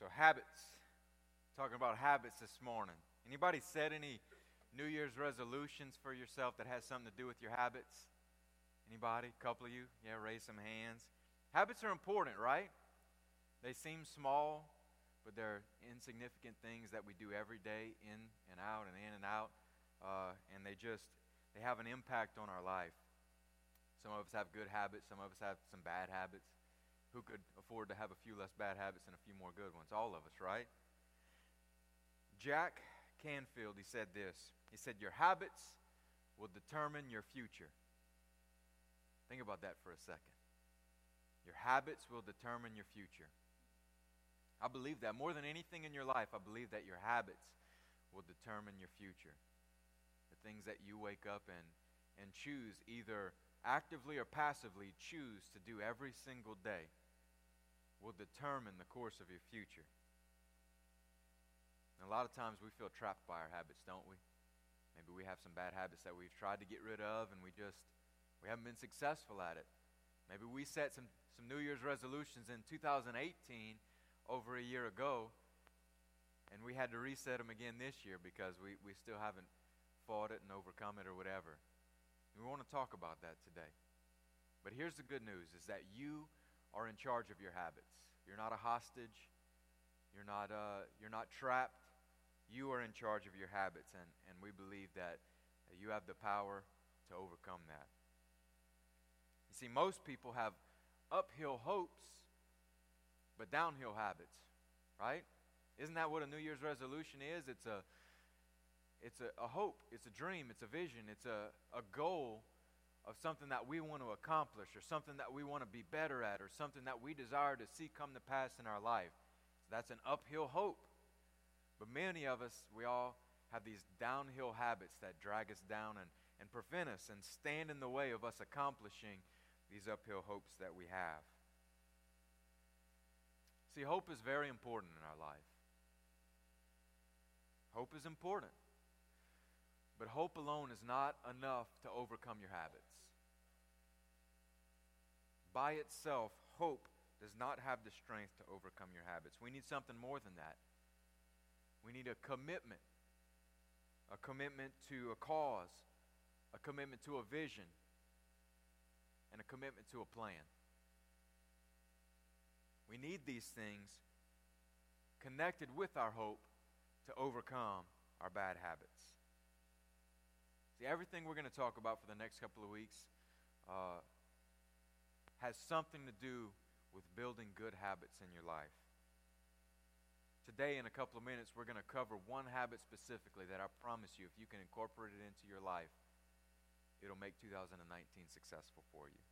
So habits. Talking about habits this morning. Anybody set any New Year's resolutions for yourself that has something to do with your habits? Anybody? A couple of you? Yeah, raise some hands. Habits are important, right? They seem small, but they're insignificant things that we do every day, in and out and in and out, uh, and they just they have an impact on our life. Some of us have good habits. Some of us have some bad habits. Who could afford to have a few less bad habits and a few more good ones? All of us, right? Jack Canfield, he said this. He said, Your habits will determine your future. Think about that for a second. Your habits will determine your future. I believe that. More than anything in your life, I believe that your habits will determine your future. The things that you wake up and, and choose, either actively or passively choose to do every single day, will determine the course of your future. And a lot of times we feel trapped by our habits, don't we? Maybe we have some bad habits that we've tried to get rid of and we just we haven't been successful at it. Maybe we set some, some New Year's resolutions in 2018 over a year ago, and we had to reset them again this year because we, we still haven't fought it and overcome it or whatever. We want to talk about that today. But here's the good news is that you are in charge of your habits. You're not a hostage. You're not, uh, you're not trapped. You are in charge of your habits, and, and we believe that, you have the power to overcome that. You see, most people have uphill hopes, but downhill habits, right? Isn't that what a New Year's resolution is? It's a it's a, a hope, it's a dream, it's a vision, it's a, a goal of something that we want to accomplish or something that we want to be better at or something that we desire to see come to pass in our life. So that's an uphill hope. But many of us, we all have these downhill habits that drag us down and, and prevent us and stand in the way of us accomplishing these uphill hopes that we have. See, hope is very important in our life. Hope is important. But hope alone is not enough to overcome your habits. By itself, hope does not have the strength to overcome your habits. We need something more than that. We need a commitment, a commitment to a cause, a commitment to a vision, and a commitment to a plan. We need these things connected with our hope to overcome our bad habits. See, everything we're going to talk about for the next couple of weeks uh, has something to do with building good habits in your life. Today, in a couple of minutes, we're going to cover one habit specifically that I promise you, if you can incorporate it into your life, it'll make 2019 successful for you.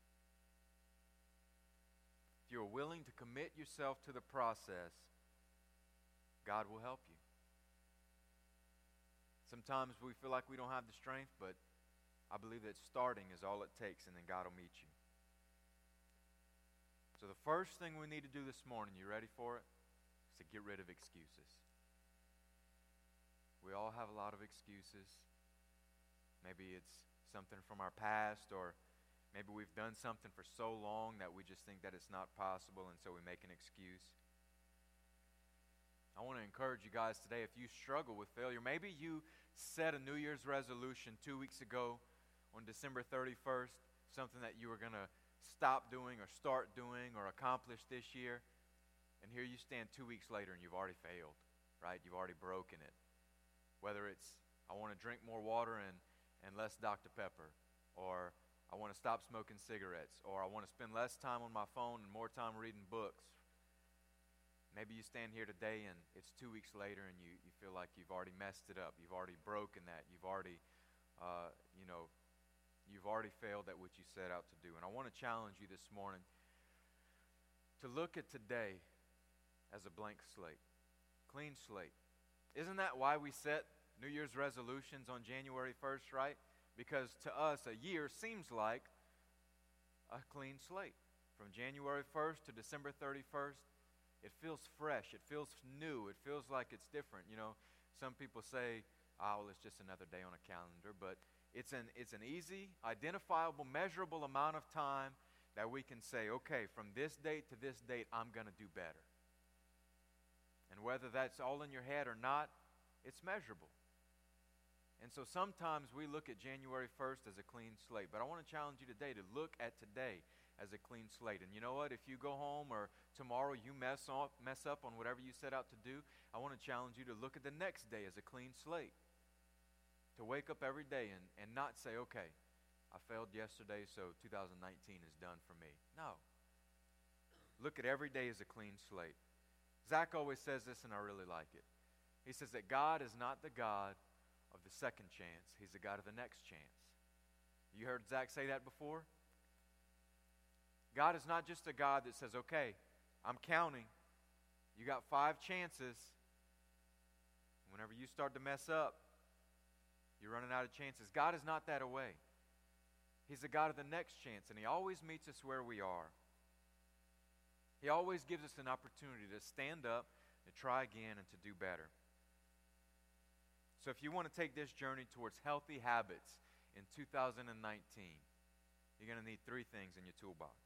If you're willing to commit yourself to the process, God will help you. Sometimes we feel like we don't have the strength, but I believe that starting is all it takes, and then God will meet you. So, the first thing we need to do this morning, you ready for? It's to get rid of excuses. We all have a lot of excuses. Maybe it's something from our past, or maybe we've done something for so long that we just think that it's not possible, and so we make an excuse. I want to encourage you guys today if you struggle with failure, maybe you set a New Year's resolution two weeks ago on December 31st, something that you were going to stop doing or start doing or accomplish this year. And here you stand two weeks later and you've already failed, right? You've already broken it. Whether it's, I want to drink more water and, and less Dr. Pepper, or I want to stop smoking cigarettes, or I want to spend less time on my phone and more time reading books. Maybe you stand here today and it's two weeks later and you, you feel like you've already messed it up. You've already broken that. You've already, uh, you know, you've already failed at what you set out to do. And I want to challenge you this morning to look at today as a blank slate, clean slate. Isn't that why we set New Year's resolutions on January 1st, right? Because to us, a year seems like a clean slate. From January 1st to December 31st, it feels fresh. It feels new. It feels like it's different. You know, some people say, oh, well, it's just another day on a calendar, but it's an, it's an easy, identifiable, measurable amount of time that we can say, okay, from this date to this date, I'm going to do better. And whether that's all in your head or not, it's measurable. And so sometimes we look at January 1st as a clean slate. But I want to challenge you today to look at today as a clean slate. And you know what? If you go home or tomorrow you mess up, mess up on whatever you set out to do, I want to challenge you to look at the next day as a clean slate. To wake up every day and, and not say, okay, I failed yesterday, so 2019 is done for me. No. Look at every day as a clean slate. Zach always says this, and I really like it. He says that God is not the God of the second chance, He's the God of the next chance. You heard Zach say that before? God is not just a God that says, okay, I'm counting. You got five chances. Whenever you start to mess up, you're running out of chances. God is not that away. He's the God of the next chance, and He always meets us where we are. He always gives us an opportunity to stand up, to try again, and to do better. So, if you want to take this journey towards healthy habits in 2019, you're going to need three things in your toolbox.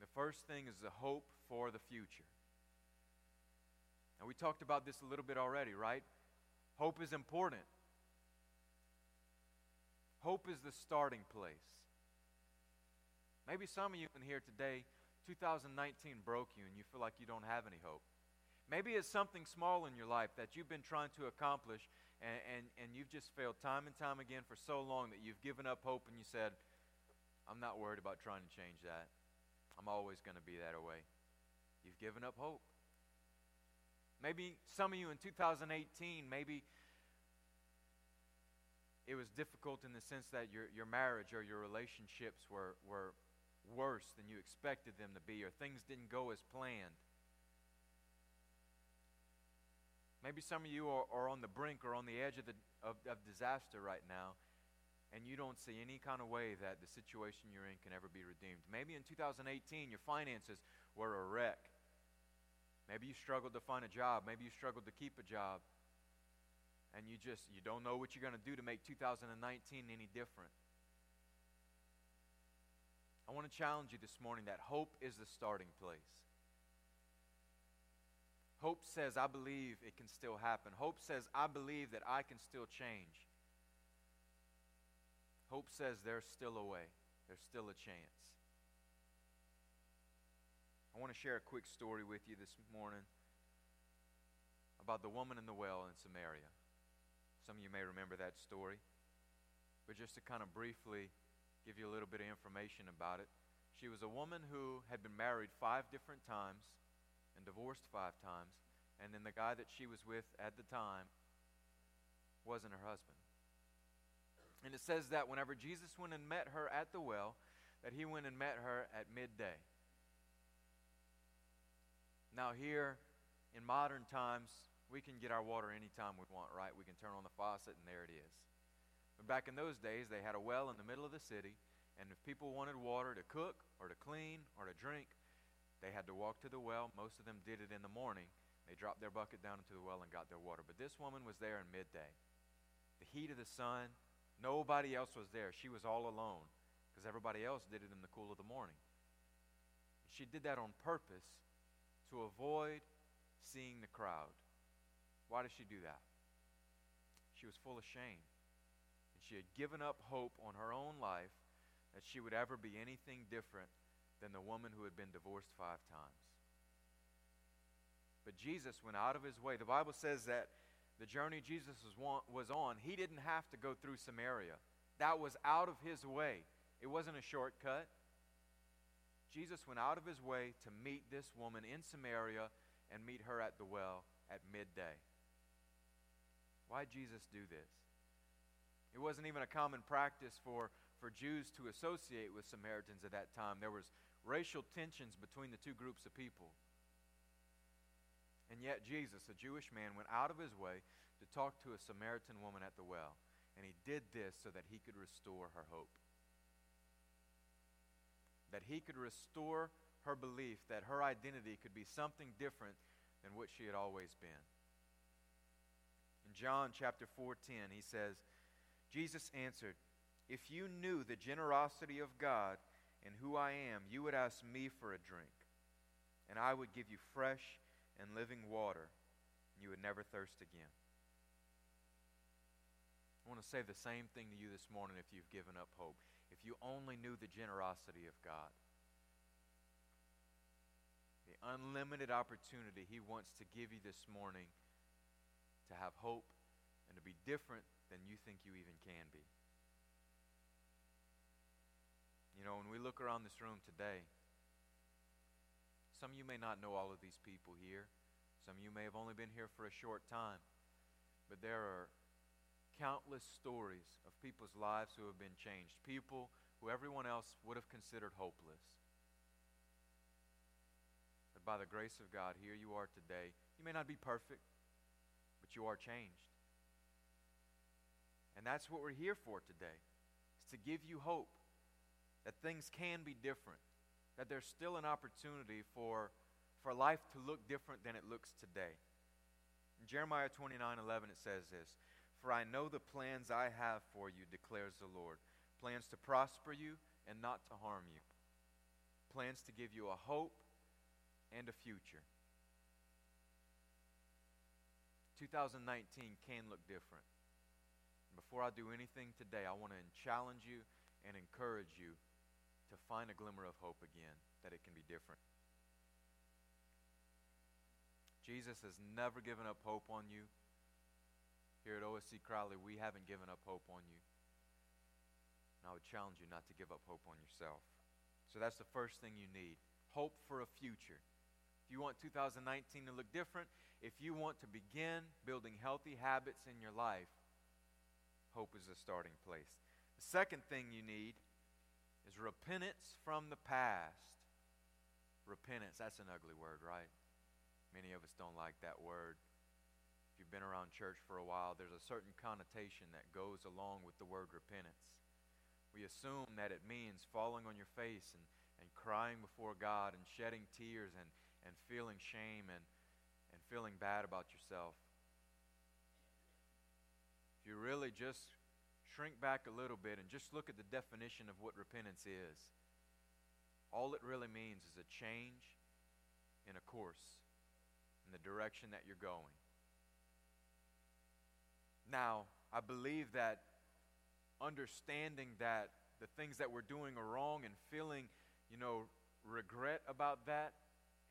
The first thing is the hope for the future. And we talked about this a little bit already, right? Hope is important. Hope is the starting place. Maybe some of you in here today, 2019 broke you and you feel like you don't have any hope. Maybe it's something small in your life that you've been trying to accomplish and, and, and you've just failed time and time again for so long that you've given up hope and you said, I'm not worried about trying to change that. I'm always going to be that way. You've given up hope. Maybe some of you in 2018, maybe it was difficult in the sense that your, your marriage or your relationships were, were worse than you expected them to be, or things didn't go as planned. Maybe some of you are, are on the brink or on the edge of, the, of, of disaster right now, and you don't see any kind of way that the situation you're in can ever be redeemed. Maybe in 2018, your finances were a wreck. Maybe you struggled to find a job. Maybe you struggled to keep a job. And you just you don't know what you're going to do to make 2019 any different. I want to challenge you this morning that hope is the starting place. Hope says, I believe it can still happen. Hope says, I believe that I can still change. Hope says there's still a way, there's still a chance. I want to share a quick story with you this morning about the woman in the well in Samaria. Some of you may remember that story. But just to kind of briefly give you a little bit of information about it, she was a woman who had been married five different times and divorced five times, and then the guy that she was with at the time wasn't her husband. And it says that whenever Jesus went and met her at the well, that he went and met her at midday. Now, here in modern times, we can get our water anytime we want, right? We can turn on the faucet and there it is. But back in those days, they had a well in the middle of the city, and if people wanted water to cook or to clean or to drink, they had to walk to the well. Most of them did it in the morning. They dropped their bucket down into the well and got their water. But this woman was there in midday. The heat of the sun, nobody else was there. She was all alone because everybody else did it in the cool of the morning. She did that on purpose to avoid seeing the crowd. Why did she do that? She was full of shame. And she had given up hope on her own life that she would ever be anything different than the woman who had been divorced five times. But Jesus went out of his way. The Bible says that the journey Jesus was on, he didn't have to go through Samaria. That was out of his way. It wasn't a shortcut. Jesus went out of his way to meet this woman in Samaria and meet her at the well at midday. Why did Jesus do this? It wasn't even a common practice for, for Jews to associate with Samaritans at that time. There was racial tensions between the two groups of people. And yet, Jesus, a Jewish man, went out of his way to talk to a Samaritan woman at the well. And he did this so that he could restore her hope. That he could restore her belief that her identity could be something different than what she had always been. In John chapter 4:10, he says, Jesus answered, "If you knew the generosity of God and who I am, you would ask me for a drink, and I would give you fresh and living water, and you would never thirst again. I want to say the same thing to you this morning if you've given up hope. If you only knew the generosity of God, the unlimited opportunity He wants to give you this morning to have hope and to be different than you think you even can be. You know, when we look around this room today, some of you may not know all of these people here. Some of you may have only been here for a short time. But there are countless stories of people's lives who have been changed. People who everyone else would have considered hopeless. But by the grace of God, here you are today. You may not be perfect, but you are changed. And that's what we're here for today, is to give you hope that things can be different that there's still an opportunity for, for life to look different than it looks today. In Jeremiah 29 11, it says this For I know the plans I have for you, declares the Lord plans to prosper you and not to harm you, plans to give you a hope and a future. 2019 can look different. Before I do anything today, I want to challenge you and encourage you to find a glimmer of hope again, that it can be different. Jesus has never given up hope on you. Here at OSC Crowley, we haven't given up hope on you. And I would challenge you not to give up hope on yourself. So that's the first thing you need hope for a future. If you want 2019 to look different, if you want to begin building healthy habits in your life, hope is the starting place. The second thing you need is repentance from the past. Repentance, that's an ugly word, right? Many of us don't like that word. If you've been around church for a while, there's a certain connotation that goes along with the word repentance. We assume that it means falling on your face and, and crying before God and shedding tears and, and feeling shame and, and feeling bad about yourself. If you really just shrink back a little bit and just look at the definition of what repentance is, all it really means is a change in a course, in the direction that you're going. Now, I believe that understanding that the things that we're doing are wrong and feeling, you know, regret about that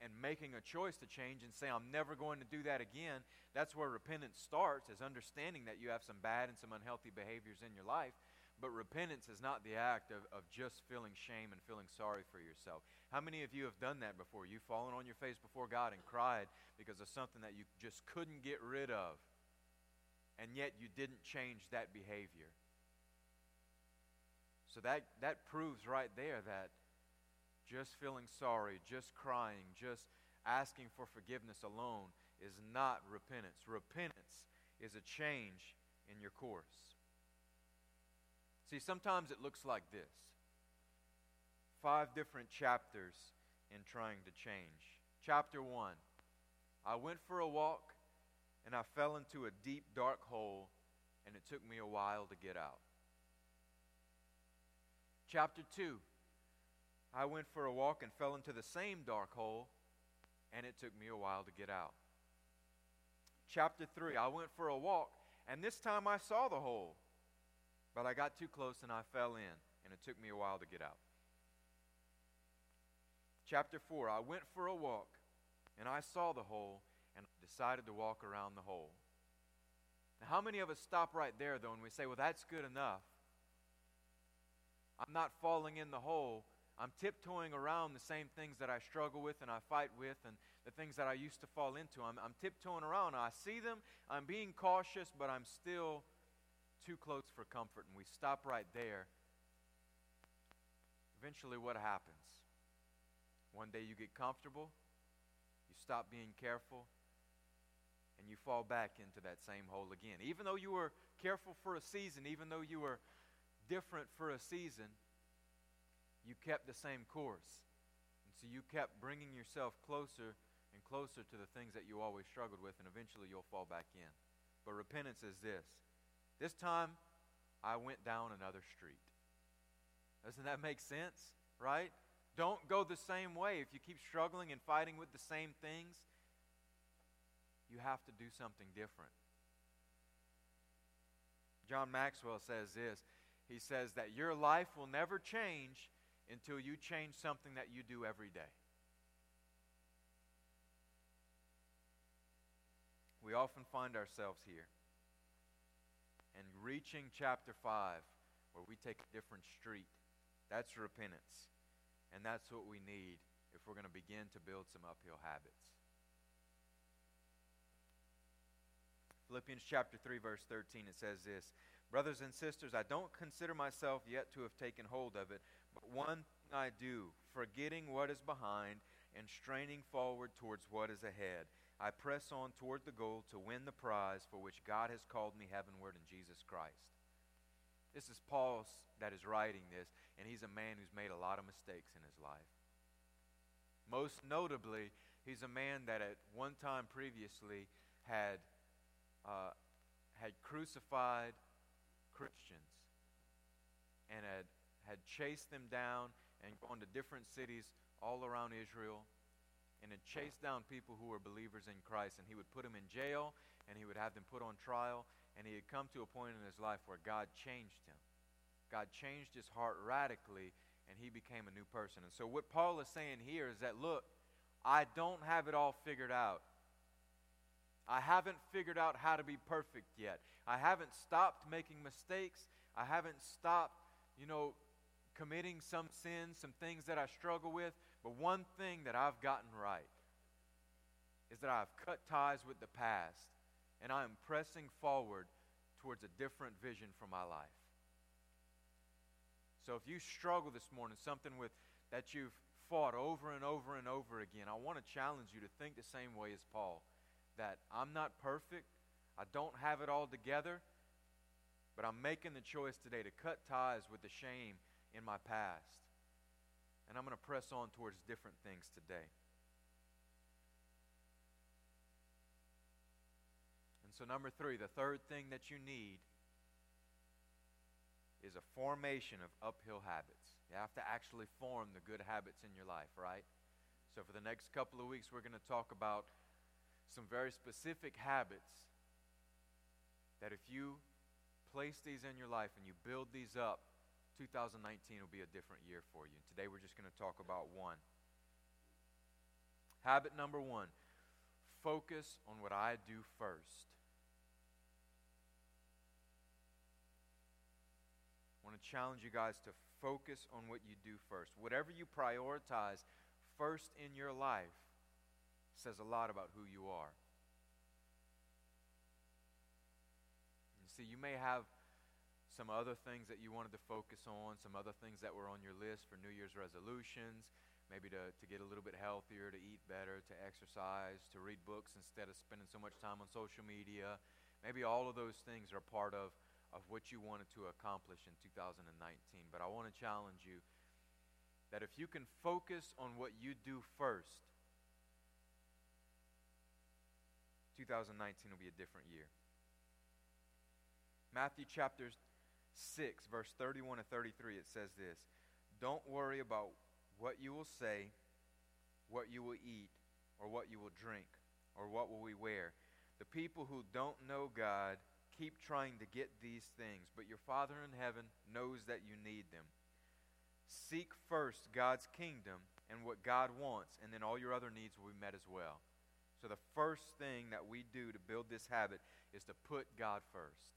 and making a choice to change and say, I'm never going to do that again, that's where repentance starts, is understanding that you have some bad and some unhealthy behaviors in your life. But repentance is not the act of, of just feeling shame and feeling sorry for yourself. How many of you have done that before? You've fallen on your face before God and cried because of something that you just couldn't get rid of, and yet you didn't change that behavior. So that, that proves right there that just feeling sorry, just crying, just asking for forgiveness alone is not repentance. Repentance is a change in your course. See, sometimes it looks like this five different chapters in trying to change. Chapter 1 I went for a walk and I fell into a deep, dark hole, and it took me a while to get out. Chapter 2 I went for a walk and fell into the same dark hole, and it took me a while to get out. Chapter 3 I went for a walk, and this time I saw the hole, but I got too close and I fell in, and it took me a while to get out. Chapter 4 I went for a walk, and I saw the hole, and decided to walk around the hole. Now, how many of us stop right there, though, and we say, Well, that's good enough? I'm not falling in the hole, I'm tiptoeing around the same things that I struggle with and I fight with and the things that I used to fall into. I'm, I'm tiptoeing around. I see them. I'm being cautious, but I'm still too close for comfort. And we stop right there. Eventually, what happens? One day you get comfortable, you stop being careful, and you fall back into that same hole again. Even though you were careful for a season, even though you were different for a season, you kept the same course. And so you kept bringing yourself closer and closer to the things that you always struggled with, and eventually you'll fall back in. But repentance is this this time, I went down another street. Doesn't that make sense? Right? Don't go the same way. If you keep struggling and fighting with the same things, you have to do something different. John Maxwell says this he says that your life will never change until you change something that you do every day. We often find ourselves here and reaching chapter 5 where we take a different street. That's repentance. And that's what we need if we're going to begin to build some uphill habits. Philippians chapter 3 verse 13 it says this, Brothers and sisters, I don't consider myself yet to have taken hold of it, but one thing I do, forgetting what is behind and straining forward towards what is ahead, I press on toward the goal to win the prize for which God has called me heavenward in Jesus Christ. This is Paul that is writing this, and he's a man who's made a lot of mistakes in his life. Most notably, he's a man that at one time previously had, uh, had crucified Christians and had, had chased them down and gone to different cities all around Israel and had chased down people who were believers in Christ. And he would put them in jail and he would have them put on trial and he had come to a point in his life where God changed him. God changed his heart radically, and he became a new person. And so, what Paul is saying here is that, look, I don't have it all figured out. I haven't figured out how to be perfect yet. I haven't stopped making mistakes. I haven't stopped, you know, committing some sins, some things that I struggle with. But one thing that I've gotten right is that I've cut ties with the past and I am pressing forward towards a different vision for my life. So if you struggle this morning, something with that you've fought over and over and over again, I want to challenge you to think the same way as Paul. That I'm not perfect, I don't have it all together, but I'm making the choice today to cut ties with the shame in my past. And I'm going to press on towards different things today. And so, number three, the third thing that you need is a formation of uphill habits. You have to actually form the good habits in your life, right? So, for the next couple of weeks, we're going to talk about some very specific habits that if you place these in your life and you build these up, 2019 will be a different year for you. Today we're just going to talk about one. Habit number one focus on what I do first. I want to challenge you guys to focus on what you do first. Whatever you prioritize first in your life says a lot about who you are. You see, you may have some other things that you wanted to focus on, some other things that were on your list for New Year's resolutions, maybe to, to get a little bit healthier, to eat better, to exercise, to read books instead of spending so much time on social media. Maybe all of those things are part of of what you wanted to accomplish in 2019. But I want to challenge you that if you can focus on what you do first, 2019 will be a different year. Matthew chapter 6, verse 31 to 33, it says this Don't worry about what you will say, what you will eat, or what you will drink, or what will we wear. The people who don't know God keep trying to get these things, but your Father in heaven knows that you need them. Seek first God's kingdom and what God wants, and then all your other needs will be met as well. So, the first thing that we do to build this habit is to put God first.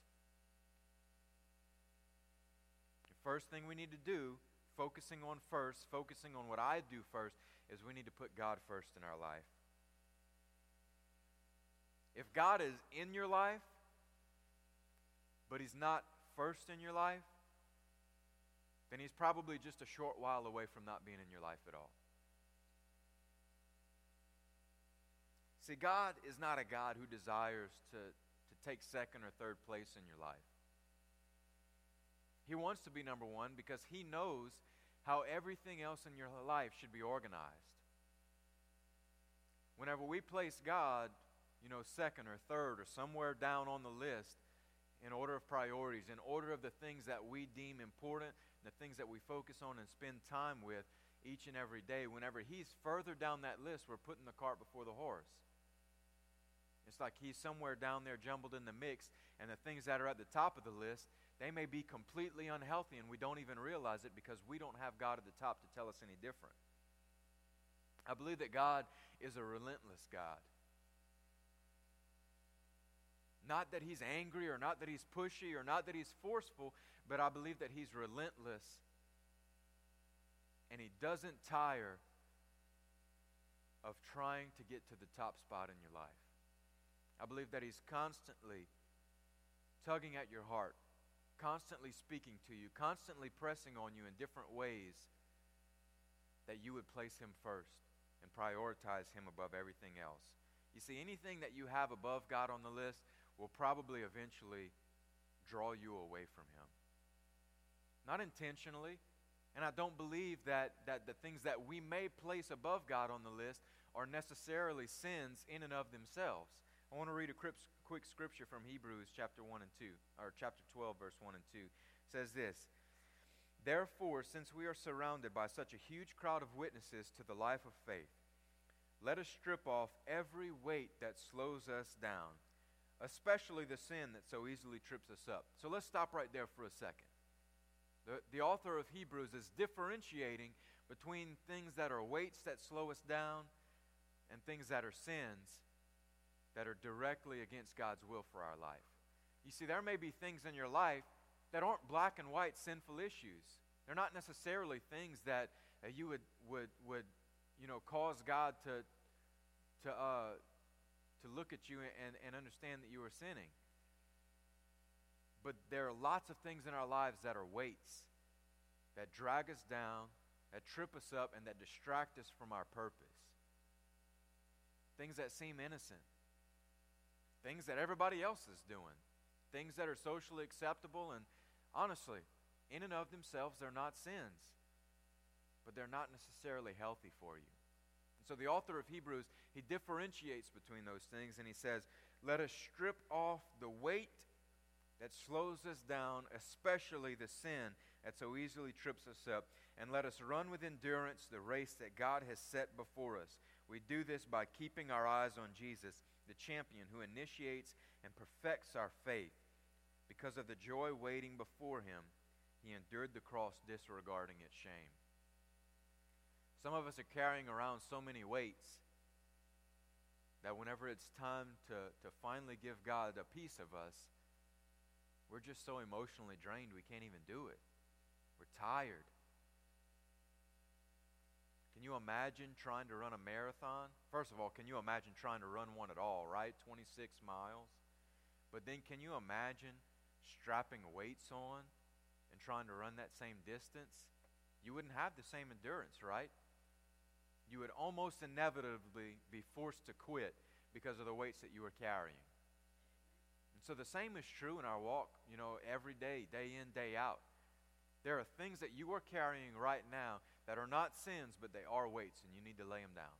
The first thing we need to do, focusing on first, focusing on what I do first, is we need to put God first in our life. If God is in your life, but he's not first in your life, then he's probably just a short while away from not being in your life at all. See, God is not a God who desires to, to take second or third place in your life. He wants to be number one because he knows how everything else in your life should be organized. Whenever we place God, you know, second or third or somewhere down on the list, in order of priorities, in order of the things that we deem important, the things that we focus on and spend time with each and every day. Whenever He's further down that list, we're putting the cart before the horse. It's like He's somewhere down there jumbled in the mix, and the things that are at the top of the list, they may be completely unhealthy, and we don't even realize it because we don't have God at the top to tell us any different. I believe that God is a relentless God. Not that he's angry or not that he's pushy or not that he's forceful, but I believe that he's relentless and he doesn't tire of trying to get to the top spot in your life. I believe that he's constantly tugging at your heart, constantly speaking to you, constantly pressing on you in different ways that you would place him first and prioritize him above everything else. You see, anything that you have above God on the list will probably eventually draw you away from Him. Not intentionally, and I don't believe that, that the things that we may place above God on the list are necessarily sins in and of themselves. I want to read a quick, scripture from Hebrews chapter 1 and 2, or chapter 12, verse 1 and 2. It says this Therefore, since we are surrounded by such a huge crowd of witnesses to the life of faith, let us strip off every weight that slows us down especially the sin that so easily trips us up. So let's stop right there for a second. The, the author of Hebrews is differentiating between things that are weights that slow us down and things that are sins that are directly against God's will for our life. You see, there may be things in your life that aren't black and white sinful issues. They're not necessarily things that uh, you would, would, would you know, cause God to, to, uh, to look at you and, and understand that you are sinning. But there are lots of things in our lives that are weights that drag us down, that trip us up, and that distract us from our purpose. Things that seem innocent, things that everybody else is doing, things that are socially acceptable, and honestly, in and of themselves, they're not sins, but they're not necessarily healthy for you. And So the author of Hebrews, he differentiates between those things and he says, Let us strip off the weight that slows us down, especially the sin that so easily trips us up, and let us run with endurance the race that God has set before us. We do this by keeping our eyes on Jesus, the champion who initiates and perfects our faith. Because of the joy waiting before him, he endured the cross, disregarding its shame. Some of us are carrying around so many weights that whenever it's time to, to finally give God a piece of us, we're just so emotionally drained we can't even do it. We're tired. Can you imagine trying to run a marathon? First of all, can you imagine trying to run one at all, right? 26 miles. But then can you imagine strapping weights on and trying to run that same distance? You wouldn't have the same endurance, right? you would almost inevitably be forced to quit because of the weights that you were carrying. And so the same is true in our walk, you know, every day, day in, day out. There are things that you are carrying right now that are not sins, but they are weights, and you need to lay them down.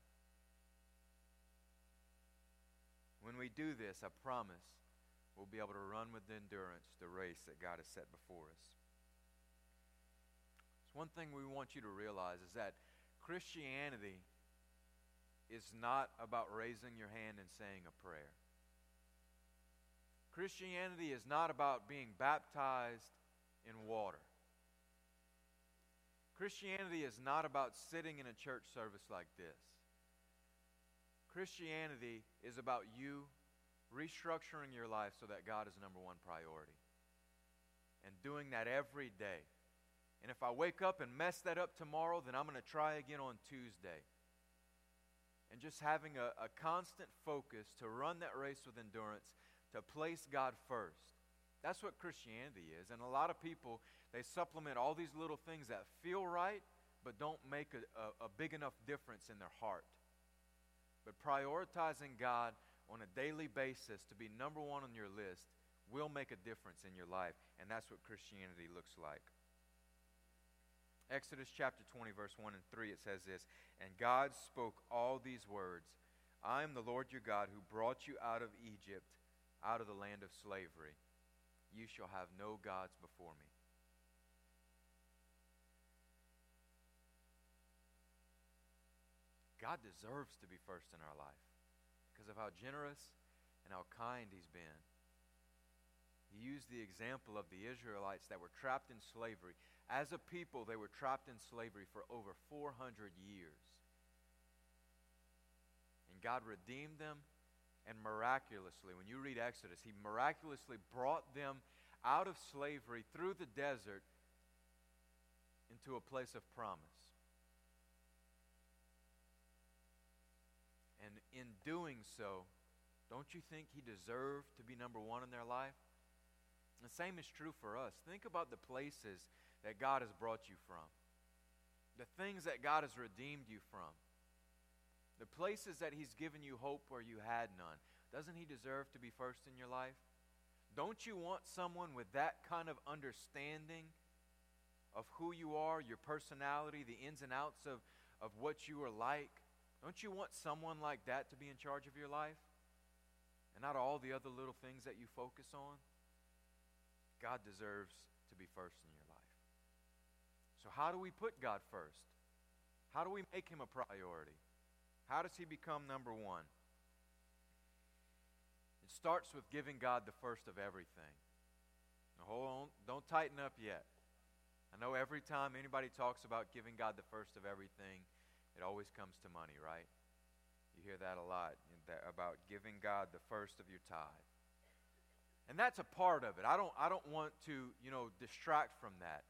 When we do this, I promise we'll be able to run with endurance the race that God has set before us. So one thing we want you to realize is that Christianity is not about raising your hand and saying a prayer. Christianity is not about being baptized in water. Christianity is not about sitting in a church service like this. Christianity is about you restructuring your life so that God is number one priority. And doing that every day. And if I wake up and mess that up tomorrow, then I'm going to try again on Tuesday. And just having a, a constant focus to run that race with endurance, to place God first. That's what Christianity is. And a lot of people, they supplement all these little things that feel right, but don't make a, a, a big enough difference in their heart. But prioritizing God on a daily basis to be number one on your list will make a difference in your life. And that's what Christianity looks like. Exodus chapter 20, verse 1 and 3, it says this And God spoke all these words I am the Lord your God who brought you out of Egypt, out of the land of slavery. You shall have no gods before me. God deserves to be first in our life because of how generous and how kind He's been. He used the example of the Israelites that were trapped in slavery. As a people, they were trapped in slavery for over 400 years. And God redeemed them, and miraculously, when you read Exodus, He miraculously brought them out of slavery through the desert into a place of promise. And in doing so, don't you think he deserved to be number one in their life? The same is true for us. Think about the places that God has brought you from, the things that God has redeemed you from, the places that He's given you hope where you had none. Doesn't He deserve to be first in your life? Don't you want someone with that kind of understanding of who you are, your personality, the ins and outs of, of what you are like? Don't you want someone like that to be in charge of your life? And not all the other little things that you focus on? God deserves to be first in your life. So, how do we put God first? How do we make him a priority? How does he become number one? It starts with giving God the first of everything. Now, hold on, don't tighten up yet. I know every time anybody talks about giving God the first of everything, it always comes to money, right? You hear that a lot about giving God the first of your tithe. And that's a part of it. I don't, I don't want to, you know, distract from that.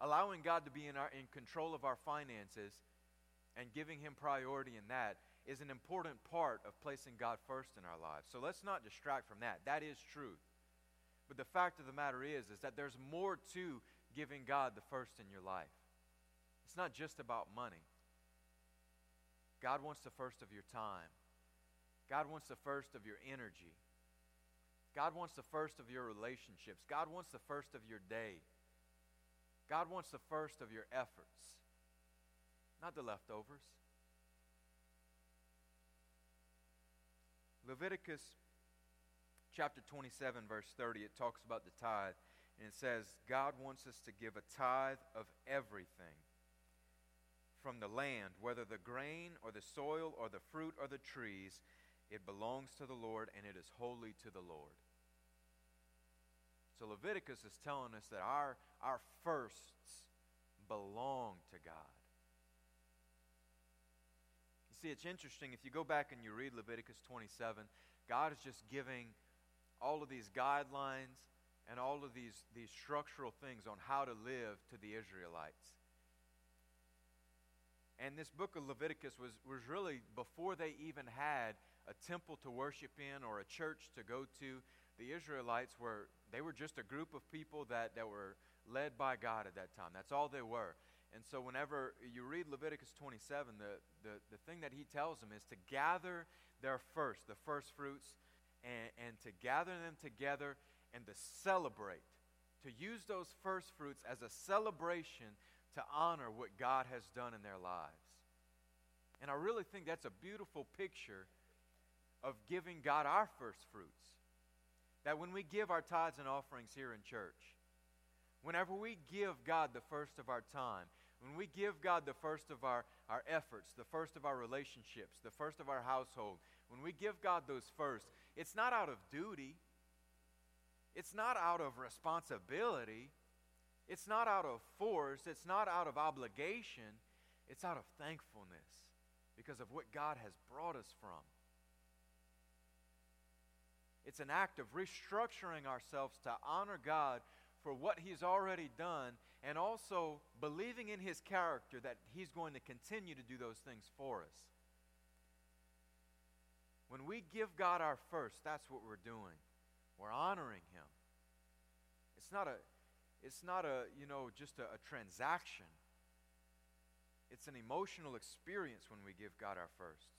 Allowing God to be in, our, in control of our finances and giving Him priority in that is an important part of placing God first in our lives. So let's not distract from that. That is truth. But the fact of the matter is is that there's more to giving God the first in your life. It's not just about money. God wants the first of your time. God wants the first of your energy. God wants the first of your relationships. God wants the first of your day. God wants the first of your efforts, not the leftovers. Leviticus chapter 27, verse 30, it talks about the tithe. And it says, God wants us to give a tithe of everything from the land, whether the grain or the soil or the fruit or the trees. It belongs to the Lord and it is holy to the Lord. So Leviticus is telling us that our, our firsts belong to God. You see, it's interesting. If you go back and you read Leviticus 27, God is just giving all of these guidelines and all of these, these structural things on how to live to the Israelites. And this book of Leviticus was, was really before they even had a temple to worship in or a church to go to. The Israelites were, they were just a group of people that, that were led by God at that time. That's all they were. And so, whenever you read Leviticus 27, the, the, the thing that he tells them is to gather their first, the first fruits, and, and to gather them together and to celebrate, to use those first fruits as a celebration to honor what God has done in their lives. And I really think that's a beautiful picture of giving God our first fruits. That when we give our tithes and offerings here in church, whenever we give God the first of our time, when we give God the first of our, our efforts, the first of our relationships, the first of our household, when we give God those first, it's not out of duty, it's not out of responsibility, it's not out of force, it's not out of obligation, it's out of thankfulness because of what God has brought us from. It's an act of restructuring ourselves to honor God for what He's already done and also believing in His character that He's going to continue to do those things for us. When we give God our first, that's what we're doing. We're honoring Him. It's not a, it's not a, you know, just a, a transaction. It's an emotional experience when we give God our firsts.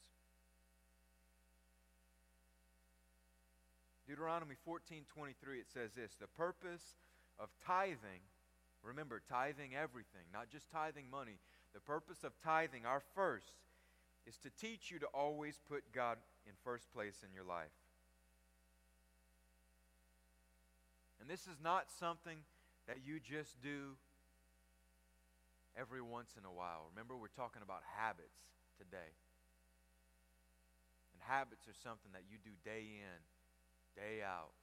Deuteronomy 14:23 it says this, the purpose of tithing Remember, tithing everything, not just tithing money. The purpose of tithing, our first, is to teach you to always put God in first place in your life. And this is not something that you just do every once in a while. Remember, we're talking about habits today. And habits are something that you do day in day out.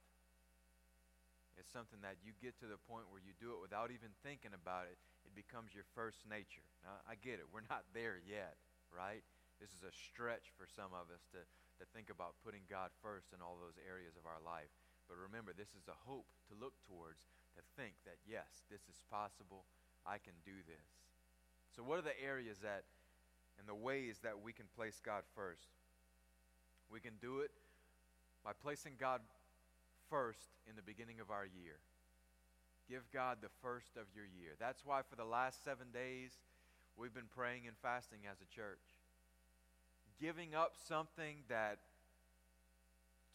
It's something that you get to the point where you do it without even thinking about it. It becomes your first nature. Now, I get it. We're not there yet, right? This is a stretch for some of us to, to think about putting God first in all those areas of our life. But remember, this is a hope to look towards, to think that, yes, this is possible. I can do this. So, what are the areas that and the ways that we can place God first? We can do it by placing God first in the beginning of our year. Give God the first of your year. That's why for the last seven days, we've been praying and fasting as a church. Giving up something that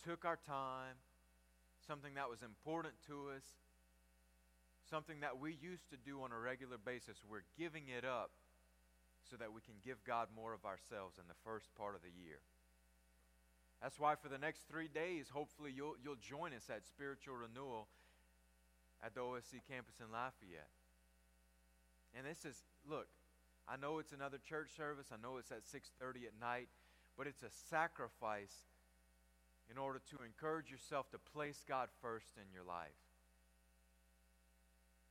took our time, something that was important to us, something that we used to do on a regular basis. We're giving it up so that we can give God more of ourselves in the first part of the year. That's why for the next three days, hopefully you'll, you'll join us at Spiritual Renewal at the OSC campus in Lafayette. And this is, look, I know it's another church service. I know it's at 6:30 at night, but it's a sacrifice in order to encourage yourself to place God first in your life.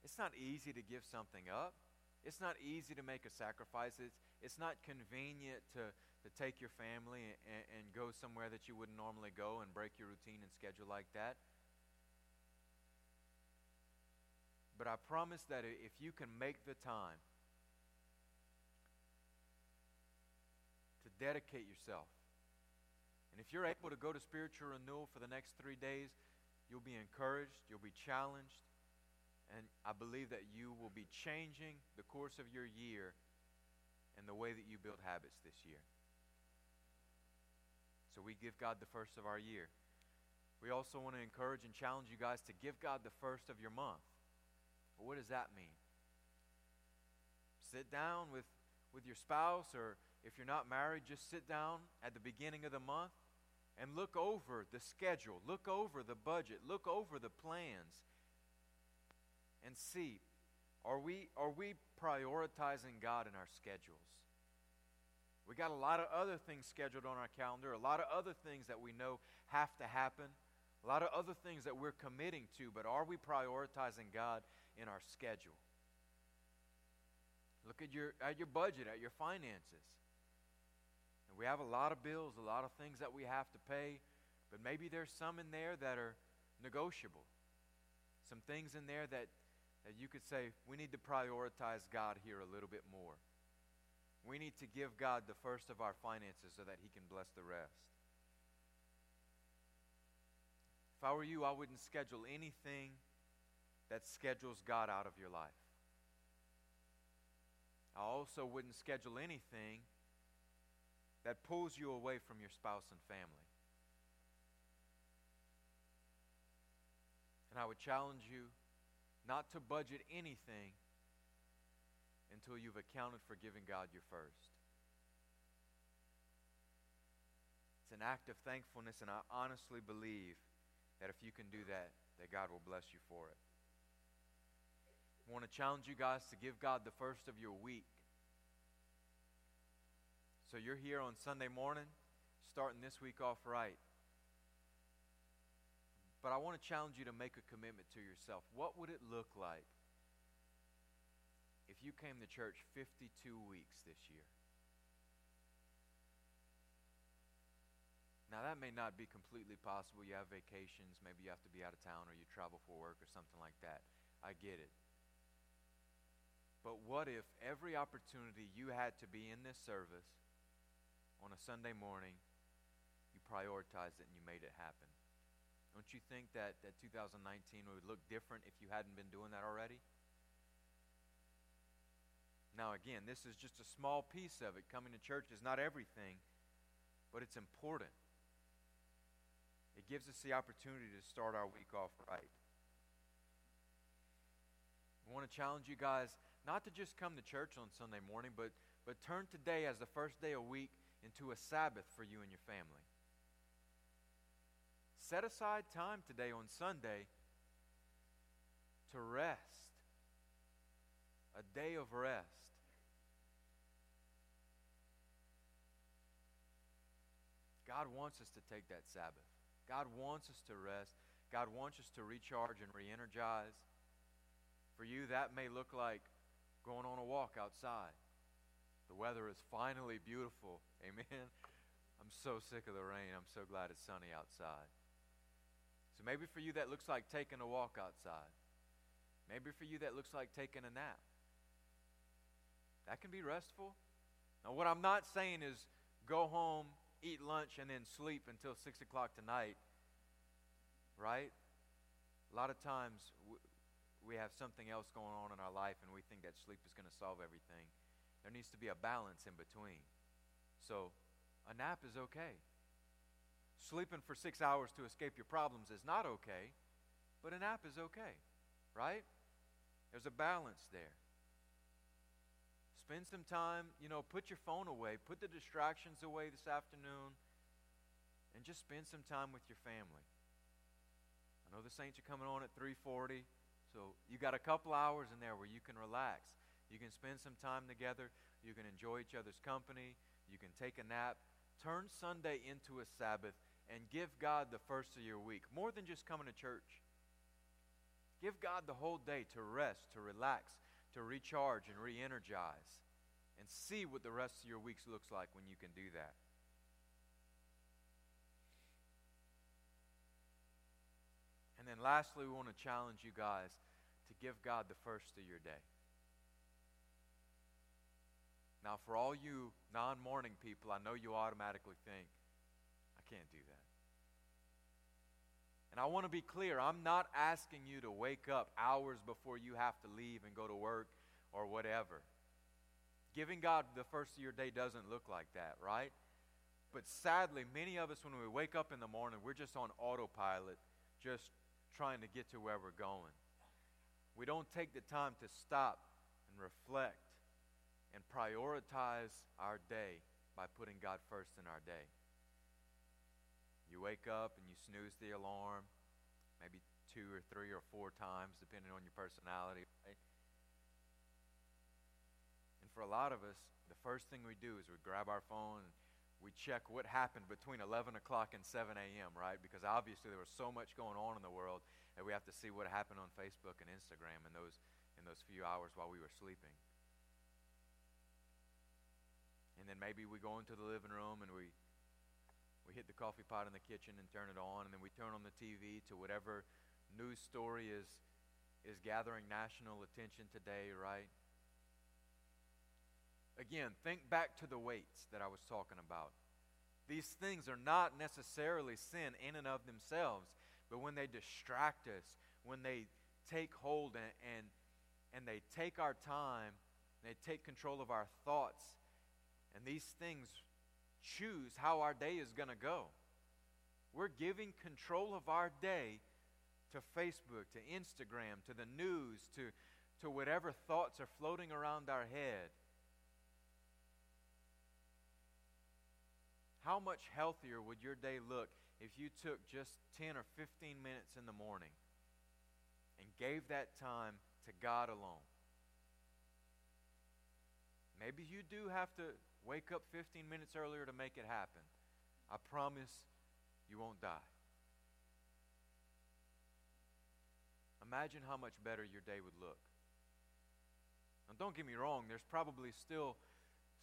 It's not easy to give something up. It's not easy to make a sacrifice. It's, it's not convenient to, to take your family and, and go somewhere that you wouldn't normally go and break your routine and schedule like that. But I promise that if you can make the time to dedicate yourself, and if you're able to go to spiritual renewal for the next three days, you'll be encouraged, you'll be challenged, and I believe that you will be changing the course of your year and the way that you build habits this year. So we give God the first of our year. We also want to encourage and challenge you guys to give God the first of your month. Well, what does that mean? Sit down with, with your spouse, or if you're not married, just sit down at the beginning of the month and look over the schedule, look over the budget, look over the plans, and see are we, are we prioritizing God in our schedules? We got a lot of other things scheduled on our calendar, a lot of other things that we know have to happen, a lot of other things that we're committing to, but are we prioritizing God in our schedule? Look at your, at your budget, at your finances. And we have a lot of bills, a lot of things that we have to pay, but maybe there's some in there that are negotiable. Some things in there that, that you could say, we need to prioritize God here a little bit more. We need to give God the first of our finances so that He can bless the rest. If I were you, I wouldn't schedule anything that schedules God out of your life. I also wouldn't schedule anything that pulls you away from your spouse and family. And I would challenge you not to budget anything until you've accounted for giving God your first. It's an act of thankfulness, and I honestly believe that if you can do that, that God will bless you for it. I want to challenge you guys to give God the first of your week. So you're here on Sunday morning, starting this week off right. But I want to challenge you to make a commitment to yourself. What would it look like if you came to church 52 weeks this year? Now, that may not be completely possible. You have vacations, maybe you have to be out of town or you travel for work or something like that. I get it. But what if every opportunity you had to be in this service on a Sunday morning, you prioritized it and you made it happen? Don't you think that, that 2019 would look different if you hadn't been doing that already? Now, again, this is just a small piece of it. Coming to church is not everything, but it's important. It gives us the opportunity to start our week off right. I want to challenge you guys not to just come to church on Sunday morning, but, but turn today as the first day of week into a Sabbath for you and your family. Set aside time today on Sunday to rest, a day of rest. God wants us to take that Sabbath. God wants us to rest. God wants us to recharge and re energize. For you, that may look like going on a walk outside. The weather is finally beautiful. Amen. I'm so sick of the rain. I'm so glad it's sunny outside. So maybe for you, that looks like taking a walk outside. Maybe for you, that looks like taking a nap. That can be restful. Now, what I'm not saying is go home, eat lunch, and then sleep until 6 o'clock tonight, right? A lot of times we have something else going on in our life and we think that sleep is going to solve everything. There needs to be a balance in between. So, a nap is okay. Sleeping for six hours to escape your problems is not okay, but a nap is okay, right? There's a balance there. Spend some time, you know, put your phone away, put the distractions away this afternoon, and just spend some time with your family. I know the saints are coming on at 340, so you got a couple hours in there where you can relax. You can spend some time together. You can enjoy each other's company. You can take a nap. Turn Sunday into a Sabbath and give God the first of your week, more than just coming to church. Give God the whole day to rest, to relax, to recharge and re energize and see what the rest of your weeks looks like when you can do that. And then lastly, we want to challenge you guys to give God the first of your day. Now, for all you non morning people, I know you automatically think, I can't do that. And I want to be clear I'm not asking you to wake up hours before you have to leave and go to work or whatever. Giving God the first of your day doesn't look like that, right? But sadly, many of us, when we wake up in the morning, we're just on autopilot, just trying to get to where we're going. We don't take the time to stop and reflect and prioritize our day by putting God first in our day. You wake up and you snooze the alarm, maybe two or three or four times, depending on your personality. Right? And for a lot of us, the first thing we do is we grab our phone and we check what happened between 11 o'clock and 7 a.m., right? Because obviously there was so much going on in the world that we have to see what happened on Facebook and Instagram in those, in those few hours while we were sleeping. And then maybe we go into the living room and we we hit the coffee pot in the kitchen and turn it on, and then we turn on the TV to whatever news story is, is gathering national attention today, right? Again, think back to the weights that I was talking about. These things are not necessarily sin in and of themselves, but when they distract us, when they take hold and, and, and they take our time, they take control of our thoughts, and these things choose how our day is going to go. We're giving control of our day to Facebook, to Instagram, to the news, to, to whatever thoughts are floating around our head. How much healthier would your day look if you took just 10 or 15 minutes in the morning and gave that time to God alone? Maybe you do have to Wake up 15 minutes earlier to make it happen. I promise you won't die. Imagine how much better your day would look. Now, don't get me wrong, there's probably still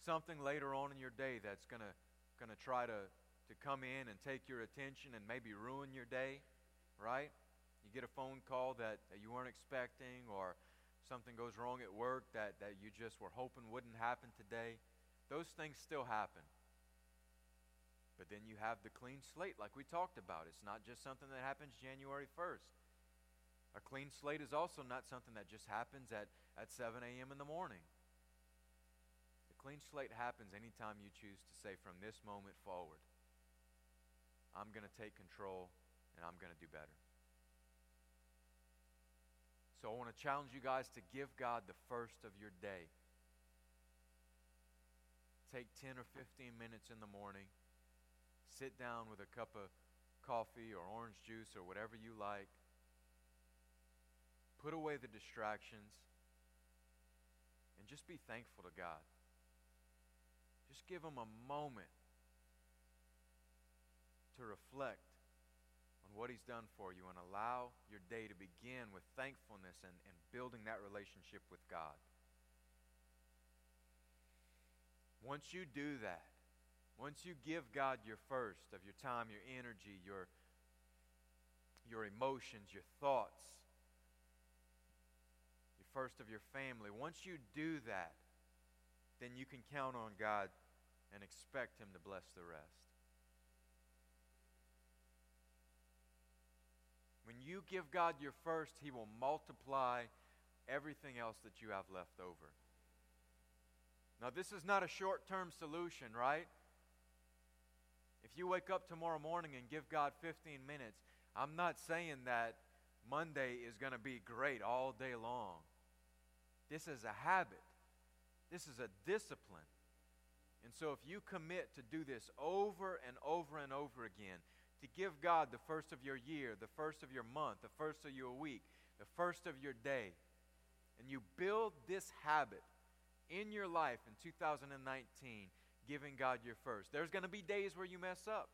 something later on in your day that's going to going to try to, to come in and take your attention and maybe ruin your day, right? You get a phone call that, that you weren't expecting, or something goes wrong at work that, that you just were hoping wouldn't happen today. Those things still happen. But then you have the clean slate, like we talked about. It's not just something that happens January 1st. A clean slate is also not something that just happens at, at 7 a.m. in the morning. The clean slate happens anytime you choose to say, from this moment forward, I'm going to take control and I'm going to do better. So I want to challenge you guys to give God the first of your day take 10 or 15 minutes in the morning, sit down with a cup of coffee or orange juice or whatever you like, put away the distractions, and just be thankful to God. Just give Him a moment to reflect on what He's done for you and allow your day to begin with thankfulness and, and building that relationship with God. Once you do that, once you give God your first of your time, your energy, your, your emotions, your thoughts, your first of your family, once you do that, then you can count on God and expect Him to bless the rest. When you give God your first, He will multiply everything else that you have left over. Now, this is not a short term solution, right? If you wake up tomorrow morning and give God 15 minutes, I'm not saying that Monday is going to be great all day long. This is a habit, this is a discipline. And so, if you commit to do this over and over and over again, to give God the first of your year, the first of your month, the first of your week, the first of your day. And you build this habit in your life in 2019, giving God your first. There's going to be days where you mess up.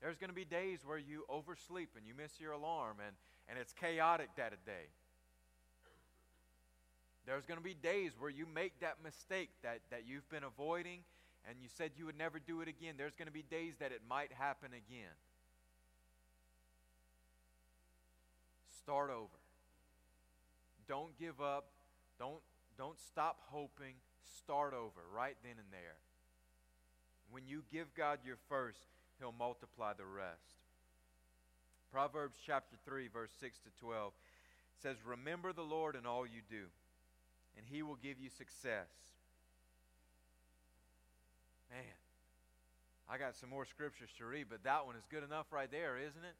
There's going to be days where you oversleep and you miss your alarm and, and it's chaotic that day. There's going to be days where you make that mistake that, that you've been avoiding and you said you would never do it again. There's going to be days that it might happen again. Start over. Don't give up. Don't, don't stop hoping. Start over right then and there. When you give God your first, He'll multiply the rest. Proverbs chapter 3, verse 6 to 12 says, Remember the Lord in all you do, and He will give you success. Man, I got some more scriptures to read, but that one is good enough right there, isn't it?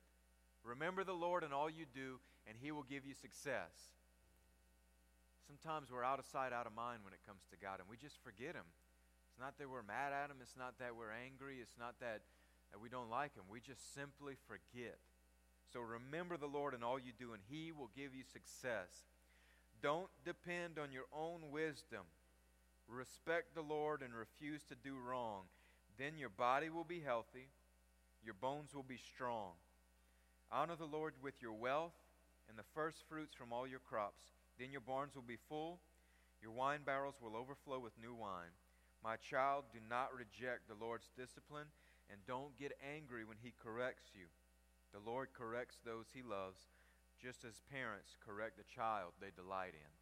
Remember the Lord in all you do, and He will give you success. Sometimes we're out of sight, out of mind when it comes to God, and we just forget Him. It's not that we're mad at Him, it's not that we're angry, it's not that, that we don't like Him. We just simply forget. So remember the Lord in all you do, and He will give you success. Don't depend on your own wisdom. Respect the Lord and refuse to do wrong. Then your body will be healthy, your bones will be strong. Honor the Lord with your wealth and the first fruits from all your crops. Then your barns will be full, your wine barrels will overflow with new wine. My child, do not reject the Lord's discipline, and don't get angry when he corrects you. The Lord corrects those he loves, just as parents correct the child they delight in.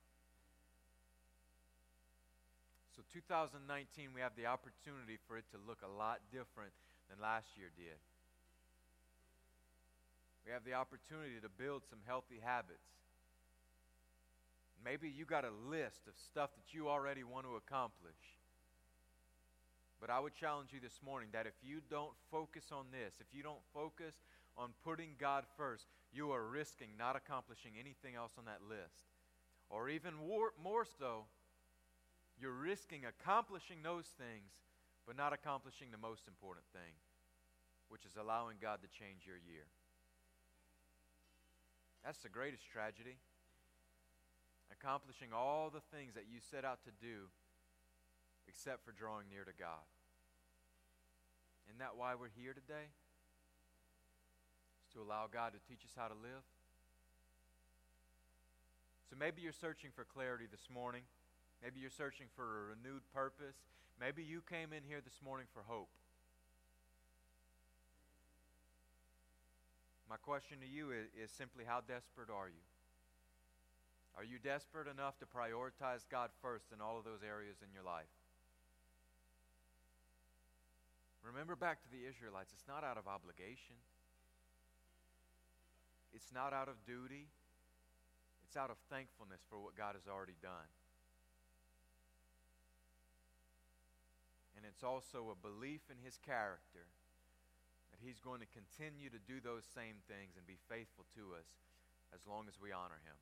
So, 2019, we have the opportunity for it to look a lot different than last year did. We have the opportunity to build some healthy habits. Maybe you got a list of stuff that you already want to accomplish. But I would challenge you this morning that if you don't focus on this, if you don't focus on putting God first, you are risking not accomplishing anything else on that list. Or even more, more so, you're risking accomplishing those things, but not accomplishing the most important thing, which is allowing God to change your year. That's the greatest tragedy. Accomplishing all the things that you set out to do except for drawing near to God. Isn't that why we're here today? Is to allow God to teach us how to live. So maybe you're searching for clarity this morning. Maybe you're searching for a renewed purpose. Maybe you came in here this morning for hope. My question to you is, is simply how desperate are you? Are you desperate enough to prioritize God first in all of those areas in your life? Remember back to the Israelites, it's not out of obligation. It's not out of duty. It's out of thankfulness for what God has already done. And it's also a belief in his character that He's going to continue to do those same things and be faithful to us as long as we honor Him.